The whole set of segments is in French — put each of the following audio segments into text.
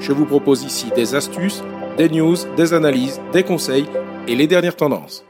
Je vous propose ici des astuces, des news, des analyses, des conseils et les dernières tendances.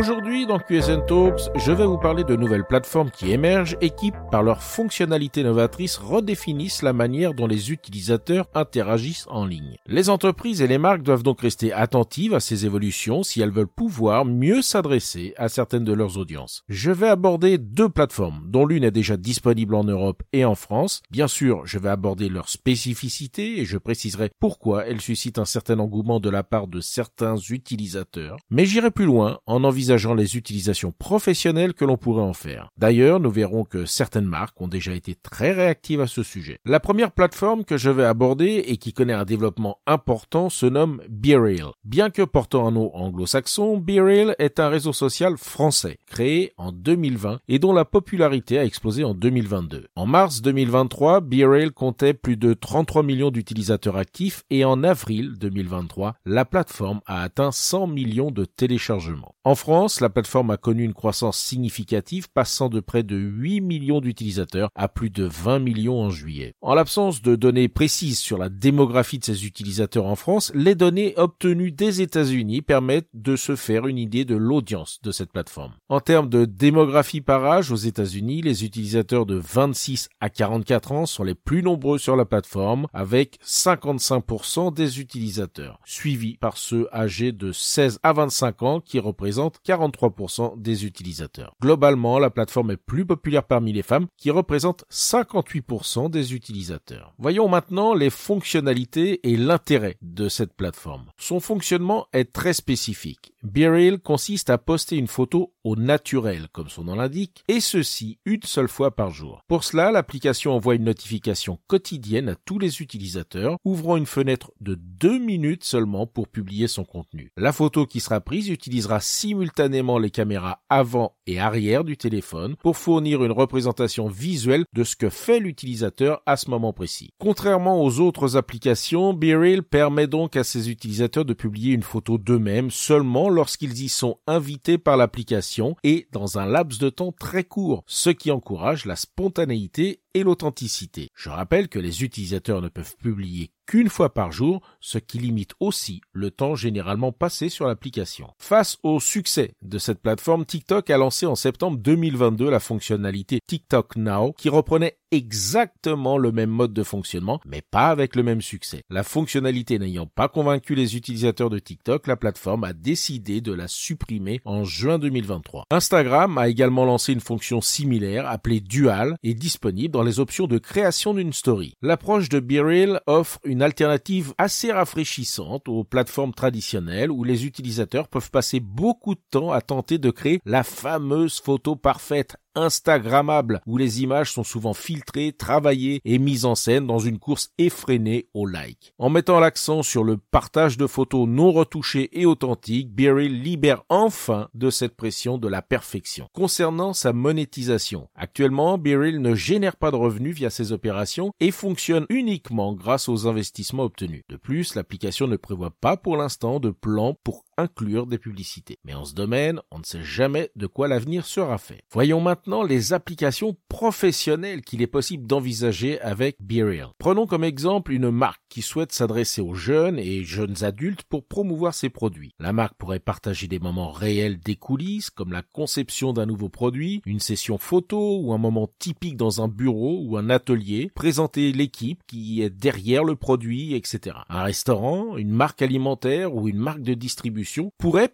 Aujourd'hui, dans QSN Talks, je vais vous parler de nouvelles plateformes qui émergent et qui, par leurs fonctionnalités novatrices, redéfinissent la manière dont les utilisateurs interagissent en ligne. Les entreprises et les marques doivent donc rester attentives à ces évolutions si elles veulent pouvoir mieux s'adresser à certaines de leurs audiences. Je vais aborder deux plateformes, dont l'une est déjà disponible en Europe et en France. Bien sûr, je vais aborder leurs spécificités et je préciserai pourquoi elles suscitent un certain engouement de la part de certains utilisateurs. Mais j'irai plus loin en envisageant les utilisations professionnelles que l'on pourrait en faire. D'ailleurs, nous verrons que certaines marques ont déjà été très réactives à ce sujet. La première plateforme que je vais aborder et qui connaît un développement important se nomme BeReal. Bien que portant un nom anglo-saxon, BeReal est un réseau social français, créé en 2020 et dont la popularité a explosé en 2022. En mars 2023, BeReal comptait plus de 33 millions d'utilisateurs actifs et en avril 2023, la plateforme a atteint 100 millions de téléchargements. En France, la plateforme a connu une croissance significative, passant de près de 8 millions d'utilisateurs à plus de 20 millions en juillet. En l'absence de données précises sur la démographie de ses utilisateurs en France, les données obtenues des États-Unis permettent de se faire une idée de l'audience de cette plateforme. En termes de démographie par âge, aux États-Unis, les utilisateurs de 26 à 44 ans sont les plus nombreux sur la plateforme, avec 55% des utilisateurs, suivis par ceux âgés de 16 à 25 ans qui représentent 43% des utilisateurs. Globalement, la plateforme est plus populaire parmi les femmes qui représentent 58% des utilisateurs. Voyons maintenant les fonctionnalités et l'intérêt de cette plateforme. Son fonctionnement est très spécifique. BeReal consiste à poster une photo au naturel, comme son nom l'indique, et ceci une seule fois par jour. Pour cela, l'application envoie une notification quotidienne à tous les utilisateurs, ouvrant une fenêtre de deux minutes seulement pour publier son contenu. La photo qui sera prise utilisera simultanément les caméras avant et arrière du téléphone pour fournir une représentation visuelle de ce que fait l'utilisateur à ce moment précis. Contrairement aux autres applications, BeReal permet donc à ses utilisateurs de publier une photo d'eux-mêmes seulement lorsqu'ils y sont invités par l'application et dans un laps de temps très court, ce qui encourage la spontanéité et l'authenticité. Je rappelle que les utilisateurs ne peuvent publier qu'une fois par jour, ce qui limite aussi le temps généralement passé sur l'application. Face au succès de cette plateforme, TikTok a lancé en septembre 2022 la fonctionnalité TikTok Now qui reprenait exactement le même mode de fonctionnement, mais pas avec le même succès. La fonctionnalité n'ayant pas convaincu les utilisateurs de TikTok, la plateforme a décidé de la supprimer en juin 2023. Instagram a également lancé une fonction similaire appelée Dual et disponible dans les options de création d'une story. L'approche de BeReal offre une alternative assez rafraîchissante aux plateformes traditionnelles où les utilisateurs peuvent passer beaucoup de temps à tenter de créer la fameuse photo parfaite Instagrammable où les images sont souvent filtrées, travaillées et mises en scène dans une course effrénée au like. En mettant l'accent sur le partage de photos non retouchées et authentiques, Beryl libère enfin de cette pression de la perfection. Concernant sa monétisation, actuellement Beryl ne génère pas de revenus via ses opérations et fonctionne uniquement grâce aux investissements obtenus. De plus, l'application ne prévoit pas pour l'instant de plan pour inclure des publicités. Mais en ce domaine, on ne sait jamais de quoi l'avenir sera fait. Voyons maintenant les applications professionnelles qu'il est possible d'envisager avec BeReal. Prenons comme exemple une marque qui souhaite s'adresser aux jeunes et jeunes adultes pour promouvoir ses produits. La marque pourrait partager des moments réels des coulisses, comme la conception d'un nouveau produit, une session photo ou un moment typique dans un bureau ou un atelier, présenter l'équipe qui est derrière le produit, etc. Un restaurant, une marque alimentaire ou une marque de distribution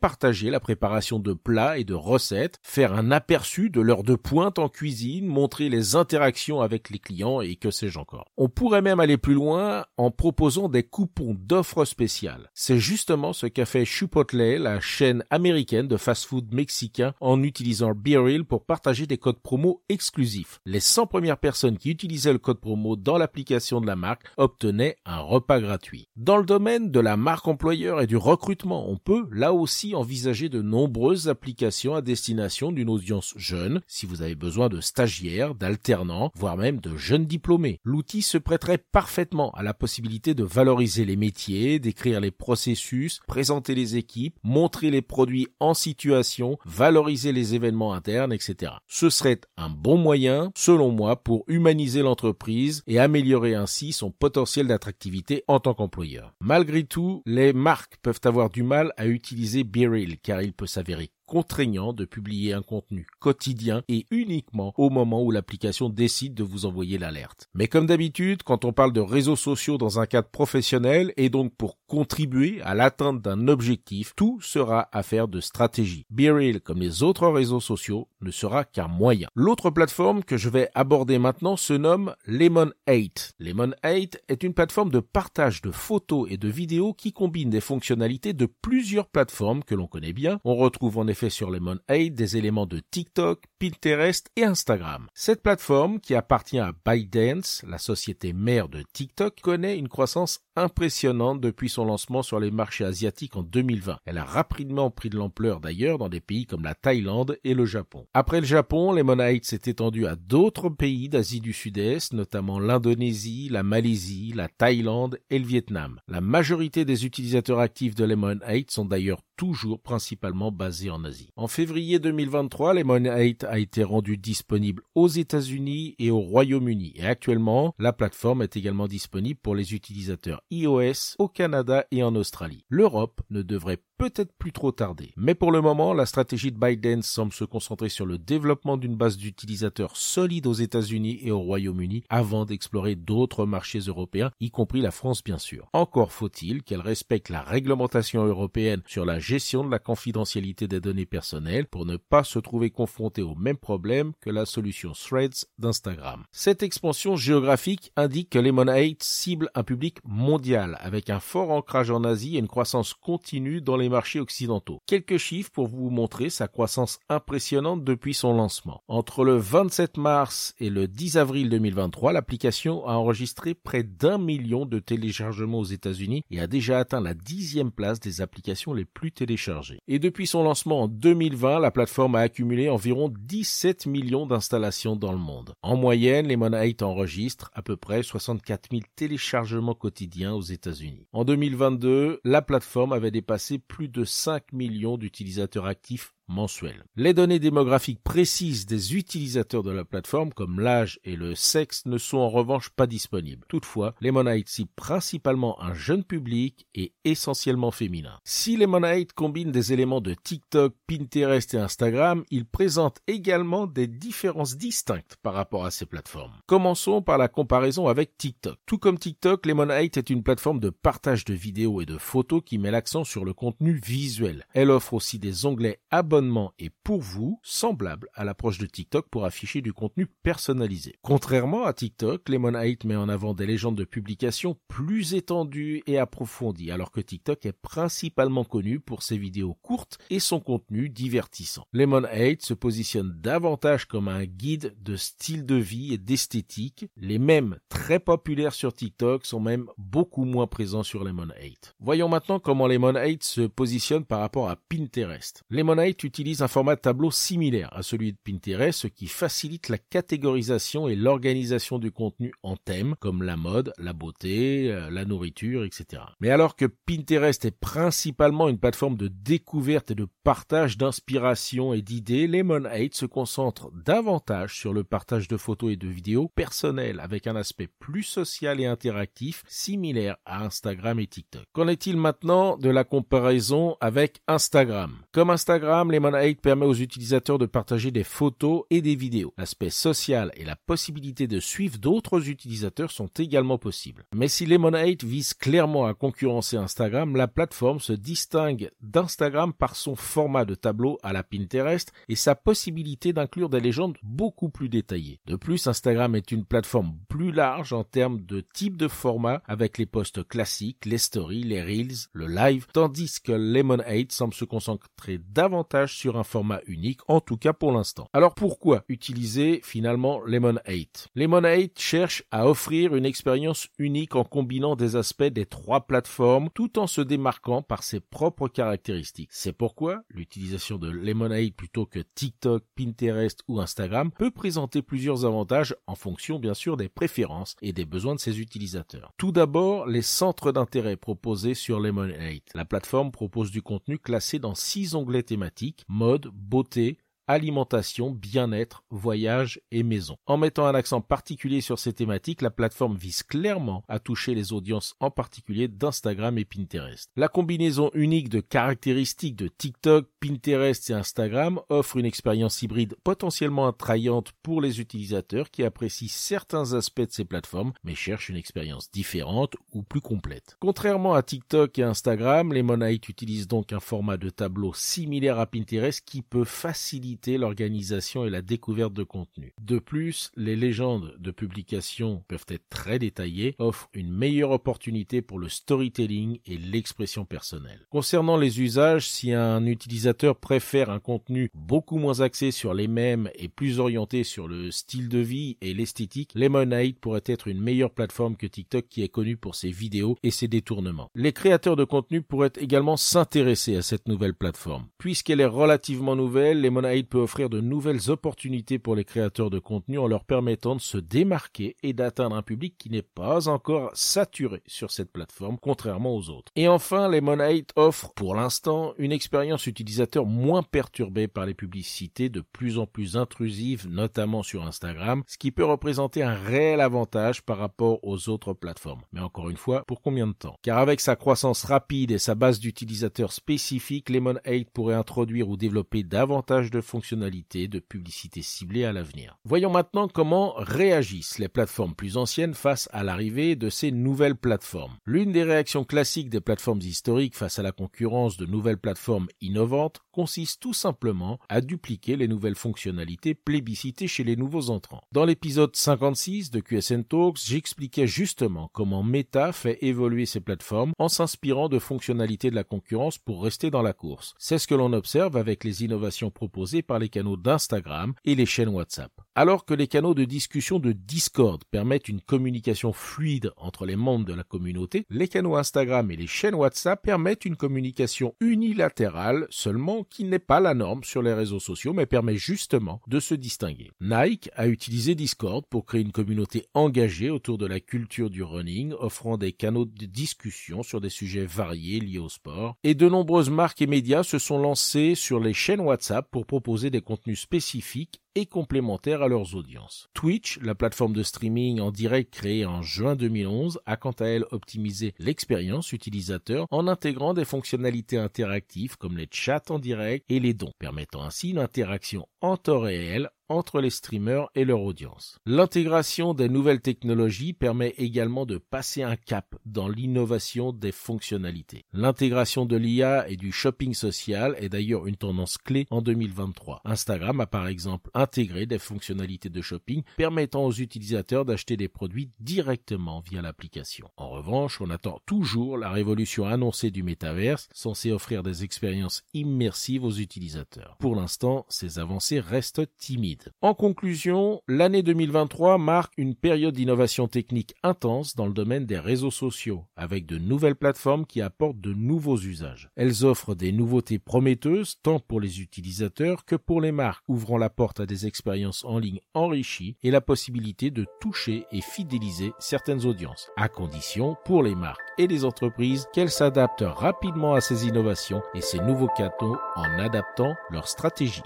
partager la préparation de plats et de recettes, faire un aperçu de l'heure de pointe en cuisine, montrer les interactions avec les clients et que sais-je encore. On pourrait même aller plus loin en proposant des coupons d'offres spéciales. C'est justement ce qu'a fait Chipotle, la chaîne américaine de fast-food mexicain, en utilisant BeReal pour partager des codes promo exclusifs. Les 100 premières personnes qui utilisaient le code promo dans l'application de la marque obtenaient un repas gratuit. Dans le domaine de la marque employeur et du recrutement, on peut là aussi envisager de nombreuses applications à destination d'une audience jeune, si vous avez besoin de stagiaires, d'alternants, voire même de jeunes diplômés. L'outil se prêterait parfaitement à la possibilité de valoriser les métiers, d'écrire les processus, présenter les équipes, montrer les produits en situation, valoriser les événements internes, etc. Ce serait un bon moyen, selon moi, pour humaniser l'entreprise et améliorer ainsi son potentiel d'attractivité en tant qu'employeur. Malgré tout, les marques peuvent avoir du mal à utiliser BeReal car il peut s'avérer contraignant de publier un contenu quotidien et uniquement au moment où l'application décide de vous envoyer l'alerte. Mais comme d'habitude, quand on parle de réseaux sociaux dans un cadre professionnel et donc pour contribuer à l'atteinte d'un objectif, tout sera affaire de stratégie. BeReal, comme les autres réseaux sociaux, ne sera qu'un moyen. L'autre plateforme que je vais aborder maintenant se nomme Lemon8. Lemon8 est une plateforme de partage de photos et de vidéos qui combine des fonctionnalités de plusieurs plateformes que l'on connaît bien. On retrouve en effet fait sur Lemon 8 des éléments de TikTok, Pinterest et Instagram. Cette plateforme, qui appartient à ByteDance, la société mère de TikTok, connaît une croissance impressionnante depuis son lancement sur les marchés asiatiques en 2020. Elle a rapidement pris de l'ampleur d'ailleurs dans des pays comme la Thaïlande et le Japon. Après le Japon, Lemon 8 s'est étendu à d'autres pays d'Asie du Sud-Est, notamment l'Indonésie, la Malaisie, la Thaïlande et le Vietnam. La majorité des utilisateurs actifs de Lemon 8 sont d'ailleurs toujours principalement basés en Asie. En février 2023, Lemon 8 a été rendu disponible aux États-Unis et au Royaume-Uni et actuellement, la plateforme est également disponible pour les utilisateurs iOS au Canada et en Australie. L'Europe ne devrait peut-être plus trop tarder. Mais pour le moment, la stratégie de Biden semble se concentrer sur le développement d'une base d'utilisateurs solide aux États-Unis et au Royaume-Uni avant d'explorer d'autres marchés européens, y compris la France bien sûr. Encore faut-il qu'elle respecte la réglementation européenne sur la gestion de la confidentialité des données personnelles pour ne pas se trouver confrontée au même problème que la solution Threads d'Instagram. Cette expansion géographique indique que Lemon8 cible un public mondial avec un fort ancrage en Asie et une croissance continue dans les marchés occidentaux. Quelques chiffres pour vous montrer sa croissance impressionnante depuis son lancement. Entre le 27 mars et le 10 avril 2023, l'application a enregistré près d'un million de téléchargements aux États-Unis et a déjà atteint la dixième place des applications les plus téléchargées. Et depuis son lancement en 2020, la plateforme a accumulé environ 17 millions d'installations dans le monde. En moyenne, les 8 enregistrent à peu près 64 000 téléchargements quotidiens aux États-Unis. En 2022, la plateforme avait dépassé plus de 5 millions d'utilisateurs actifs mensuel. Les données démographiques précises des utilisateurs de la plateforme, comme l'âge et le sexe, ne sont en revanche pas disponibles. Toutefois, Lemonade cible principalement un jeune public et essentiellement féminin. Si Lemonade combine des éléments de TikTok, Pinterest et Instagram, il présente également des différences distinctes par rapport à ces plateformes. Commençons par la comparaison avec TikTok. Tout comme TikTok, Lemonade est une plateforme de partage de vidéos et de photos qui met l'accent sur le contenu visuel. Elle offre aussi des onglets abonnés et pour vous semblable à l'approche de TikTok pour afficher du contenu personnalisé. Contrairement à TikTok, Lemon8 met en avant des légendes de publication plus étendues et approfondies, alors que TikTok est principalement connu pour ses vidéos courtes et son contenu divertissant. Lemon8 se positionne davantage comme un guide de style de vie et d'esthétique. Les mêmes très populaires sur TikTok sont même beaucoup moins présents sur Lemon8. Voyons maintenant comment Lemon8 se positionne par rapport à Pinterest. Lemon8 utilise un format tableau similaire à celui de Pinterest, ce qui facilite la catégorisation et l'organisation du contenu en thèmes comme la mode, la beauté, euh, la nourriture, etc. Mais alors que Pinterest est principalement une plateforme de découverte et de partage d'inspiration et d'idées, Lemon8 se concentre davantage sur le partage de photos et de vidéos personnelles avec un aspect plus social et interactif similaire à Instagram et TikTok. Qu'en est-il maintenant de la comparaison avec Instagram? Comme Instagram, Lemon8 permet aux utilisateurs de partager des photos et des vidéos. L'aspect social et la possibilité de suivre d'autres utilisateurs sont également possibles. Mais si Lemon8 vise clairement à concurrencer Instagram, la plateforme se distingue d'Instagram par son format de tableau à la Pinterest et sa possibilité d'inclure des légendes beaucoup plus détaillées. De plus, Instagram est une plateforme plus large en termes de type de format avec les posts classiques, les stories, les reels, le live, tandis que Lemon8 semble se concentrer davantage sur un format unique, en tout cas pour l'instant. Alors pourquoi utiliser finalement Lemon8 Lemon8 cherche à offrir une expérience unique en combinant des aspects des trois plateformes tout en se démarquant par ses propres caractéristiques. C'est pourquoi l'utilisation de Lemon8 plutôt que TikTok, Pinterest ou Instagram peut présenter plusieurs avantages en fonction bien sûr des préférences et des besoins de ses utilisateurs. Tout d'abord, les centres d'intérêt proposés sur Lemon8. La plateforme propose du contenu classé dans six onglets thématiques mode, beauté, alimentation, bien-être, voyage et maison. En mettant un accent particulier sur ces thématiques, la plateforme vise clairement à toucher les audiences en particulier d'Instagram et Pinterest. La combinaison unique de caractéristiques de TikTok, Pinterest et Instagram offre une expérience hybride potentiellement attrayante pour les utilisateurs qui apprécient certains aspects de ces plateformes mais cherchent une expérience différente ou plus complète. Contrairement à TikTok et Instagram, les Monite utilisent donc un format de tableau similaire à Pinterest qui peut faciliter l'organisation et la découverte de contenu. De plus, les légendes de publication peuvent être très détaillées, offrent une meilleure opportunité pour le storytelling et l'expression personnelle. Concernant les usages, si un utilisateur préfère un contenu beaucoup moins axé sur les mêmes et plus orienté sur le style de vie et l'esthétique, Lemonade pourrait être une meilleure plateforme que TikTok qui est connue pour ses vidéos et ses détournements. Les créateurs de contenu pourraient également s'intéresser à cette nouvelle plateforme. Puisqu'elle est relativement nouvelle, Lemonade peut offrir de nouvelles opportunités pour les créateurs de contenu en leur permettant de se démarquer et d'atteindre un public qui n'est pas encore saturé sur cette plateforme, contrairement aux autres. Et enfin, Lemon8 offre pour l'instant une expérience utilisateur moins perturbée par les publicités de plus en plus intrusives, notamment sur Instagram, ce qui peut représenter un réel avantage par rapport aux autres plateformes. Mais encore une fois, pour combien de temps? Car avec sa croissance rapide et sa base d'utilisateurs spécifiques, Lemon8 pourrait introduire ou développer davantage de fonctionnalités de publicité ciblée à l'avenir. Voyons maintenant comment réagissent les plateformes plus anciennes face à l'arrivée de ces nouvelles plateformes. L'une des réactions classiques des plateformes historiques face à la concurrence de nouvelles plateformes innovantes consiste tout simplement à dupliquer les nouvelles fonctionnalités plébiscitées chez les nouveaux entrants. Dans l'épisode 56 de QSN Talks, j'expliquais justement comment Meta fait évoluer ces plateformes en s'inspirant de fonctionnalités de la concurrence pour rester dans la course. C'est ce que l'on observe avec les innovations proposées par les canaux d'Instagram et les chaînes WhatsApp. Alors que les canaux de discussion de Discord permettent une communication fluide entre les membres de la communauté, les canaux Instagram et les chaînes WhatsApp permettent une communication unilatérale seulement qui n'est pas la norme sur les réseaux sociaux mais permet justement de se distinguer. Nike a utilisé Discord pour créer une communauté engagée autour de la culture du running, offrant des canaux de discussion sur des sujets variés liés au sport. Et de nombreuses marques et médias se sont lancés sur les chaînes WhatsApp pour proposer des contenus spécifiques et complémentaires à leurs audiences. Twitch, la plateforme de streaming en direct créée en juin 2011, a quant à elle optimisé l'expérience utilisateur en intégrant des fonctionnalités interactives comme les chats en direct et les dons, permettant ainsi une interaction en temps réel entre les streamers et leur audience. L'intégration des nouvelles technologies permet également de passer un cap dans l'innovation des fonctionnalités. L'intégration de l'IA et du shopping social est d'ailleurs une tendance clé en 2023. Instagram a par exemple intégré des fonctionnalités de shopping permettant aux utilisateurs d'acheter des produits directement via l'application. En revanche, on attend toujours la révolution annoncée du métaverse censé offrir des expériences immersives aux utilisateurs. Pour l'instant, ces avancées restent timides. En conclusion, l'année 2023 marque une période d'innovation technique intense dans le domaine des réseaux sociaux, avec de nouvelles plateformes qui apportent de nouveaux usages. Elles offrent des nouveautés prometteuses tant pour les utilisateurs que pour les marques, ouvrant la porte à des expériences en ligne enrichies et la possibilité de toucher et fidéliser certaines audiences, à condition pour les marques et les entreprises qu'elles s'adaptent rapidement à ces innovations et ces nouveaux canaux en adaptant leur stratégie.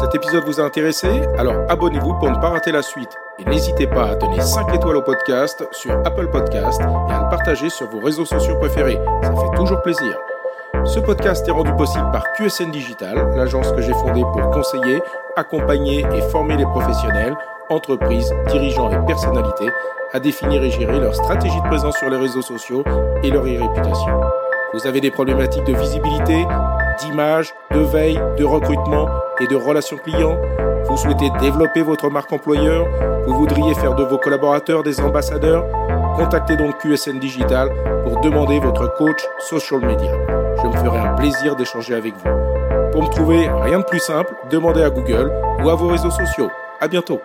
Cet épisode vous a intéressé? Alors abonnez-vous pour ne pas rater la suite. Et n'hésitez pas à donner 5 étoiles au podcast sur Apple Podcast et à le partager sur vos réseaux sociaux préférés. Ça fait toujours plaisir. Ce podcast est rendu possible par QSN Digital, l'agence que j'ai fondée pour conseiller, accompagner et former les professionnels, entreprises, dirigeants et personnalités à définir et gérer leur stratégie de présence sur les réseaux sociaux et leur e-réputation. Vous avez des problématiques de visibilité, d'image, de veille, de recrutement et de relations clients Vous souhaitez développer votre marque employeur Vous voudriez faire de vos collaborateurs des ambassadeurs Contactez donc QSN Digital pour demander votre coach social media. Je me ferai un plaisir d'échanger avec vous. Pour me trouver, rien de plus simple, demandez à Google ou à vos réseaux sociaux. À bientôt.